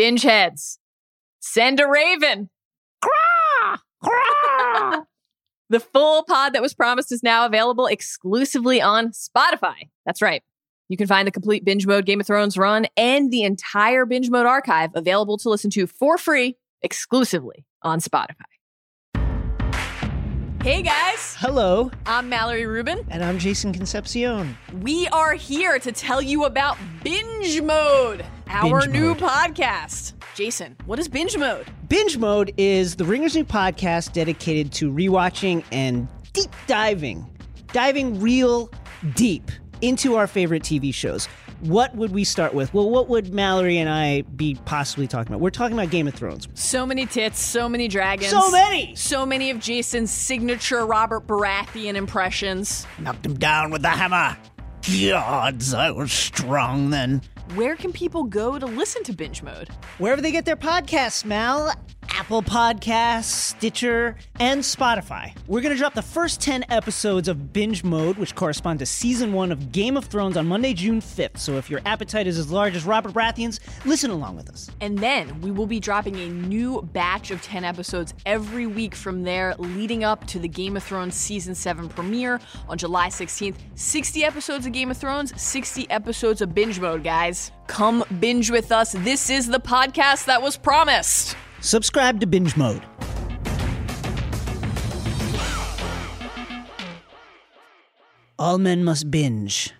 binge heads, send a raven. the full pod that was promised is now available exclusively on Spotify. That's right. You can find the complete binge mode Game of Thrones run and the entire binge mode archive available to listen to for free exclusively on Spotify. Hey guys, Hello, I'm Mallory Rubin. and I'm Jason Concepcion. We are here to tell you about Binge Mode, our Binge new Mode. podcast. Jason, what is Binge Mode? Binge Mode is the Ringer's new podcast dedicated to rewatching and deep diving, diving real deep into our favorite TV shows. What would we start with? Well, what would Mallory and I be possibly talking about? We're talking about Game of Thrones. So many tits, so many dragons. So many! So many of Jason's signature Robert Baratheon impressions. Knocked him down with the hammer. Gods, I was strong then. Where can people go to listen to Binge Mode? Wherever they get their podcasts, Mal. Apple Podcasts, Stitcher, and Spotify. We're going to drop the first 10 episodes of Binge Mode, which correspond to season one of Game of Thrones on Monday, June 5th. So if your appetite is as large as Robert Baratheon's, listen along with us. And then we will be dropping a new batch of 10 episodes every week from there, leading up to the Game of Thrones season 7 premiere on July 16th. 60 episodes of Game of Thrones, 60 episodes of Binge Mode, guys. Come binge with us. This is the podcast that was promised. Subscribe to Binge Mode. All men must binge.